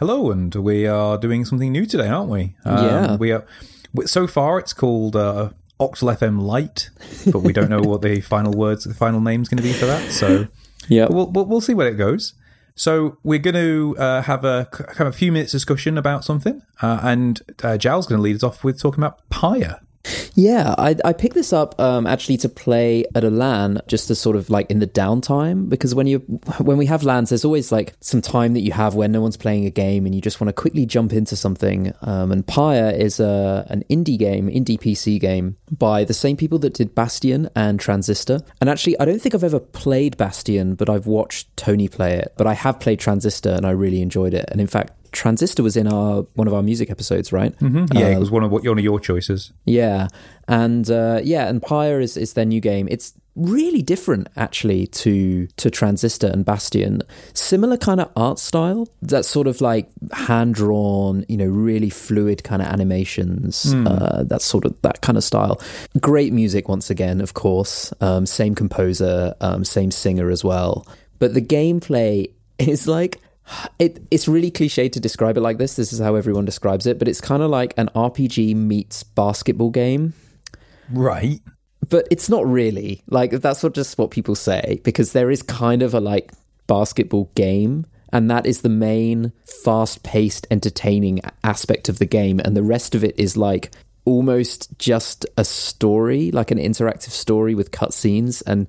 Hello, and we are doing something new today, aren't we? Um, Yeah. We are. So far, it's called uh, Octal FM Lite, but we don't know what the final words, the final name's going to be for that. So Yeah. we'll, we'll we'll see where it goes. So we're going to uh, have a of a few minutes discussion about something, uh, and uh, Jal's going to lead us off with talking about Pyre. Yeah, I, I picked this up um, actually to play at a LAN just to sort of like in the downtime because when you when we have LANs, there's always like some time that you have where no one's playing a game and you just want to quickly jump into something. Um, and Pyre is a an indie game, indie PC game by the same people that did Bastion and Transistor. And actually, I don't think I've ever played Bastion, but I've watched Tony play it. But I have played Transistor and I really enjoyed it. And in fact. Transistor was in our one of our music episodes, right? Mm-hmm. Yeah, it was one of what one of your choices. Yeah, and uh, yeah, and Pyre is, is their new game. It's really different actually to to Transistor and Bastion. Similar kind of art style. That sort of like hand drawn, you know, really fluid kind of animations. Uh, that sort of that kind of style. Great music once again, of course. Um, same composer, um, same singer as well. But the gameplay is like it, it's really cliche to describe it like this. This is how everyone describes it, but it's kind of like an RPG meets basketball game. Right. But it's not really like that's what just what people say because there is kind of a like basketball game, and that is the main fast-paced, entertaining aspect of the game, and the rest of it is like almost just a story, like an interactive story with cutscenes, and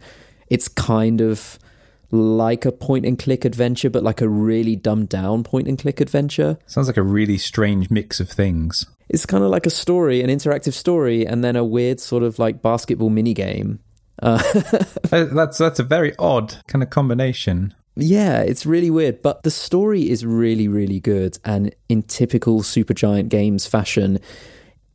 it's kind of like a point and click adventure, but like a really dumbed down point and click adventure. Sounds like a really strange mix of things. It's kind of like a story, an interactive story, and then a weird sort of like basketball mini game. Uh, Uh, That's that's a very odd kind of combination. yeah, it's really weird, but the story is really, really good. And in typical Supergiant Games fashion,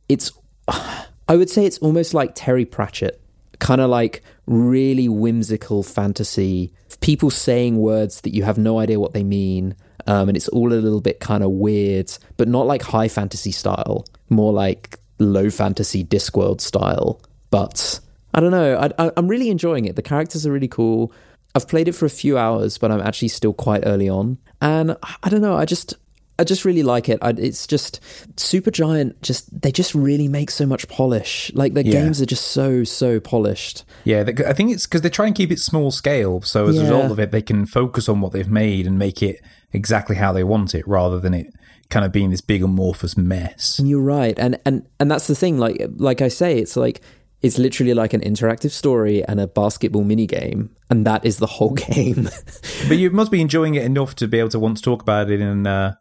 it's, I would say it's almost like Terry Pratchett, kind of like really whimsical fantasy, people saying words that you have no idea what they mean. Um, and it's all a little bit kind of weird, but not like high fantasy style, more like low fantasy Discworld style. But I don't know, I, I'm really enjoying it. The characters are really cool. I've played it for a few hours, but I'm actually still quite early on, and I don't know. I just I just really like it. I, it's just Supergiant. Just they just really make so much polish. Like their Yeah. games are just so so polished. Yeah, they- I think it's because they try and keep it small scale. So as a result of it, they can focus on what they've made and make it exactly how they want it, rather than it kind of being this big amorphous mess. And you're right. And and and that's the thing. Like like I say, it's like it's literally like an interactive story and a basketball mini game, and that is the whole game. But you must be enjoying it enough to be able to want to talk about it in uh,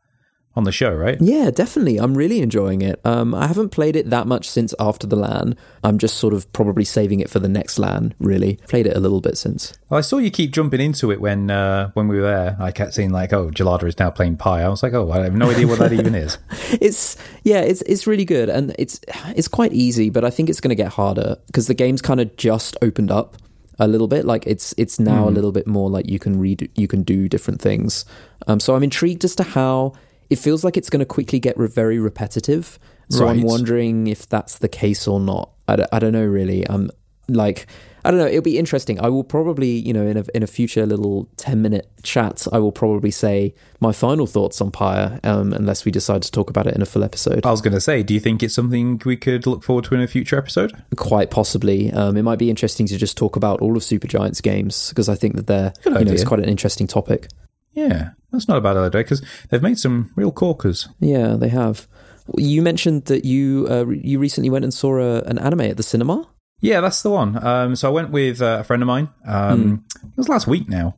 on the show, right? Yeah, definitely. I'm really enjoying it. Um, I haven't played it that much since after the LAN. I'm just sort of probably saving it for the next LAN, really. Played it a little bit since. Well, I saw you keep jumping into it when uh, when we were there. I kept seeing like, "Oh, Gelada is now playing Pyre." I was like, "Oh, I have no idea what that even is." It's yeah, it's it's really good and it's it's quite easy, but I think it's going to get harder because the game's kind of just opened up a little bit. Like it's it's now a little bit more like you can read you can do different things. Um, so I'm intrigued as to how it feels like it's going to quickly get re- very repetitive. So I'm wondering if that's the case or not. I don't, I don't know really. I'm like I don't know. It'll be interesting. I will probably, you know, in a in a future little ten minute chat, I will probably say my final thoughts on Pyre, um, unless we decide to talk about it in a full episode. I was going to say, do you think it's something we could look forward to in a future episode? Quite possibly. Um, it might be interesting to just talk about all of Supergiant's games because I think that they're, Good you know, it's quite an interesting topic. Yeah, that's not a bad idea because they've made some real corkers. Yeah, they have. You mentioned that you uh, you recently went and saw a, an anime at the cinema. Yeah, that's the one. Um, so I went with uh, a friend of mine. Um, It was last week now,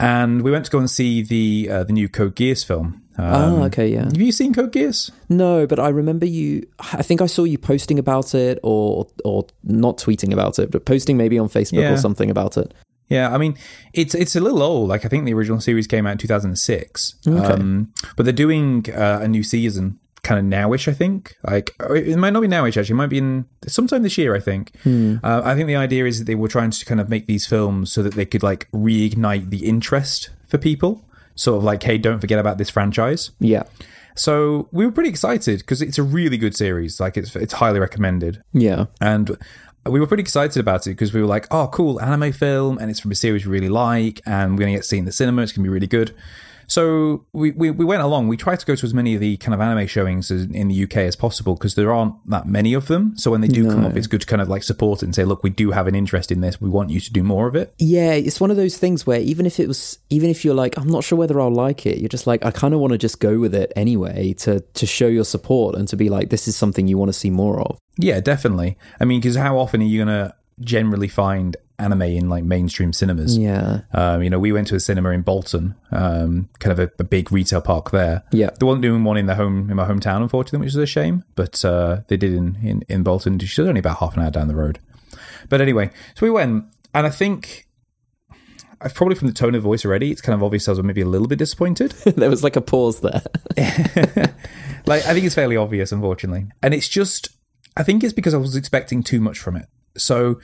and we went to go and see the uh, the new Code Geass film. Um, ah, okay, yeah. Have you seen Code Geass? No, but I remember you. I think I saw you posting about it, or or not tweeting about it, but posting maybe on Facebook Yeah. or something about it. Yeah, I mean, it's it's a little old. Like I think the original series came out in 2006. Okay. Um, but they're doing uh, a new season kind of nowish, I think. Like it might not be nowish actually. It might be in sometime this year, I think. Uh, I think the idea is that they were trying to kind of make these films so that they could like reignite the interest for people. Sort of like, hey, don't forget about this franchise. Yeah, So we were pretty excited because it's a really good series. Like it's it's highly recommended. yeah, And we were pretty excited about it because we were like, oh, cool, anime film, and it's from a series we really like, and we're going to get to see it in the cinema. It's going to be really good. So we, we, we went along. We tried to go to as many of the kind of anime showings as, in the UK as possible because there aren't that many of them. So when they do come up, it's good to kind of like support it and say, look, we do have an interest in this. We want you to do more of it. Yeah, it's one of those things where even if it was, even if you're like, I'm not sure whether I'll like it, you're just like, I kind of want to just go with it anyway to to show your support and to be like, this is something you want to see more of. Yeah, definitely. I mean, because how often are you going to generally find anime in like mainstream cinemas? Yeah, Um, you know, we went to a cinema in Bolton, um, kind of a, a big retail park there. Yeah. They wasn't doing one in the home in my hometown, unfortunately, which is a shame. But uh, they did in, in, in Bolton. She's only about half an hour down the road. But anyway, so we went, and I think uh, probably from the tone of voice already, it's kind of obvious I was maybe a little bit disappointed. there was like a pause there. like, I think it's fairly obvious, unfortunately. And it's just, I think it's because I was expecting too much from it. So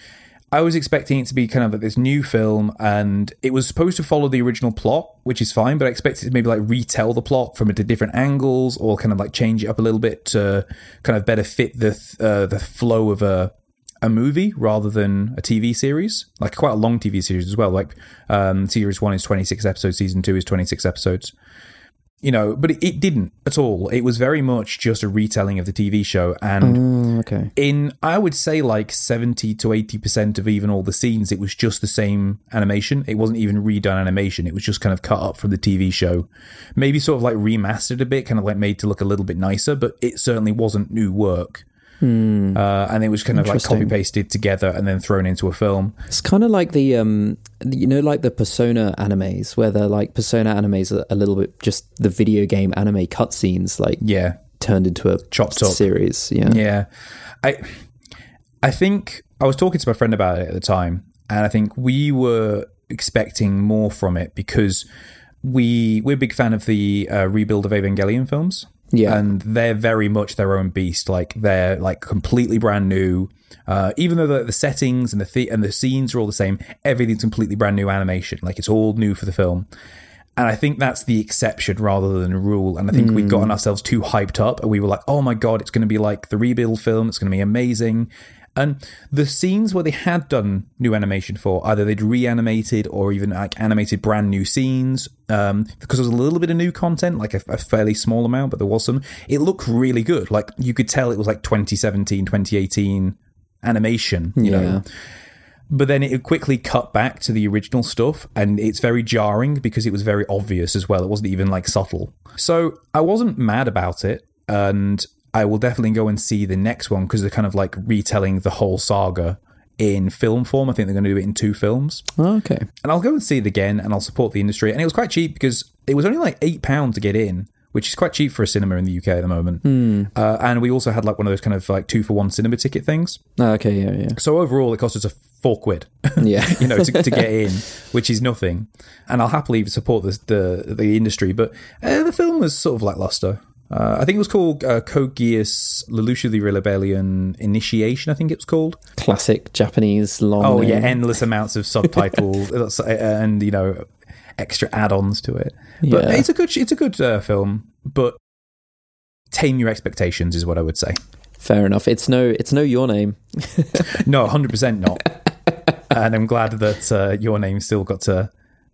I was expecting it to be kind of like this new film, and it was supposed to follow the original plot, which is fine, but I expected to maybe like retell the plot from at different angles or kind of like change it up a little bit to kind of better fit the uh, the flow of a a movie rather than a TV series, like quite a long TV series as well. Like um, series one is twenty six episodes, season two is twenty six episodes you know, but it, it didn't at all. It was very much just a retelling of the TV show, and Mm, okay. in I would say like seventy to eighty percent of even all the scenes, it was just the same animation. It wasn't even redone animation. It was just kind of cut up from the TV show, maybe sort of like remastered a bit, kind of like made to look a little bit nicer, but it certainly wasn't new work. Uh, and it was kind of like copy pasted together and then thrown into a film. It's kind of like the um, you know, like the Persona animes, where they're like Persona animes are a little bit just the video game anime cutscenes, like Yeah, turned into a Chopped up. series. Yeah. Yeah. I I think I was talking to my friend about it at the time, and I think we were expecting more from it because we we're a big fan of the uh, rebuild of Evangelion films. Yeah. And they're very much their own beast. Like they're like completely brand new. Uh, even though the, the settings and the, the and the scenes are all the same, everything's completely brand new animation. Like it's all new for the film. And I think that's the exception rather than rule. And I think we'd gotten ourselves too hyped up and we were like, oh my God, it's going to be like the rebuild film. It's going to be amazing. And the scenes where they had done new animation for, either they'd reanimated or even like animated brand new scenes, um, because there was a little bit of new content, like a, a fairly small amount, but there was some. It looked really good. Like you could tell it was like 2017, 2018 animation, you Yeah. know but then it quickly cut back to the original stuff and it's very jarring because it was very obvious as well it wasn't even like subtle so i wasn't mad about it and i will definitely go and see the next one because they're kind of like retelling the whole saga in film form i think they're going to do it in two films okay. and i'll go and see it again and i'll support the industry and it was quite cheap because it was only like eight pound to get in which is quite cheap for a cinema in the uk at the moment uh, and we also had like one of those kind of like two for one cinema ticket things Oh, okay. Yeah. Yeah. so overall, it cost us a four quid, Yeah. you know, to, to get in, which is nothing. And I'll happily support this, the the industry, but uh, the film was sort of lackluster. Uh, I think it was called uh, Code Geass Lelouch the Rebellion Initiation. I think it was called. Classic Japanese long. Oh name. yeah, endless amounts of subtitles uh, and you know extra add-ons to it. But Yeah. it's a good it's a good uh, film, but tame your expectations is what I would say. Fair enough. It's no. It's no your name. No, hundred percent not. and I'm glad that uh, your name still got to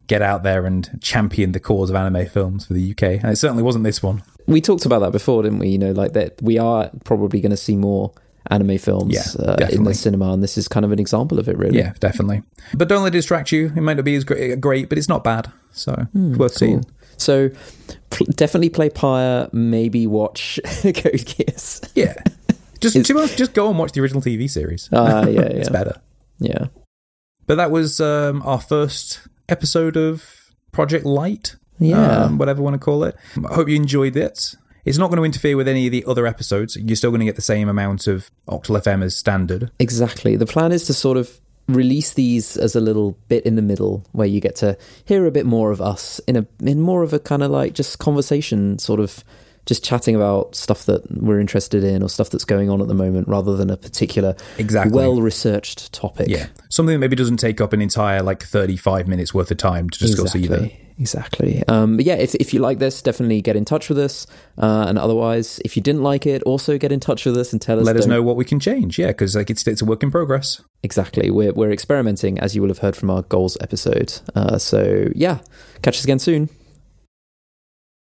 get out there and champion the cause of anime films for the UK. And it certainly wasn't this one. We talked about that before, didn't we? You know, like that we are probably going to see more anime films Yeah, uh, in the cinema, and this is kind of an example of it, really. Yeah, definitely. But don't let it distract you. It might not be as great, but it's not bad. So it's worth seeing. So pl- definitely play Pyre. Maybe watch Code Geass. Yeah. Just, just go and watch the original TV series. Ah, yeah, It's better. yeah. But that was um, our first episode of Project Light. Yeah. um, whatever you want to call it. I hope you enjoyed it. It's not going to interfere with any of the other episodes. You're still going to get the same amount of Octal FM as standard. Exactly. The plan is to sort of release these as a little bit in the middle where you get to hear a bit more of us in a in more of a kind of like just conversation sort of just chatting about stuff that we're interested in or stuff that's going on at the moment rather than a particular Exactly. well researched topic. Yeah. Something that maybe doesn't take up an entire like 35 minutes worth of time to discuss either. Exactly. Exactly. Um, but yeah, if, if you like this, definitely get in touch with us. Uh, and otherwise, if you didn't like it, also get in touch with us and tell us. Let us know what we can change. Yeah, because like it's it's a work in progress. Exactly. We're, we're experimenting, as you will have heard from our goals episode. Uh, so yeah, catch us again soon.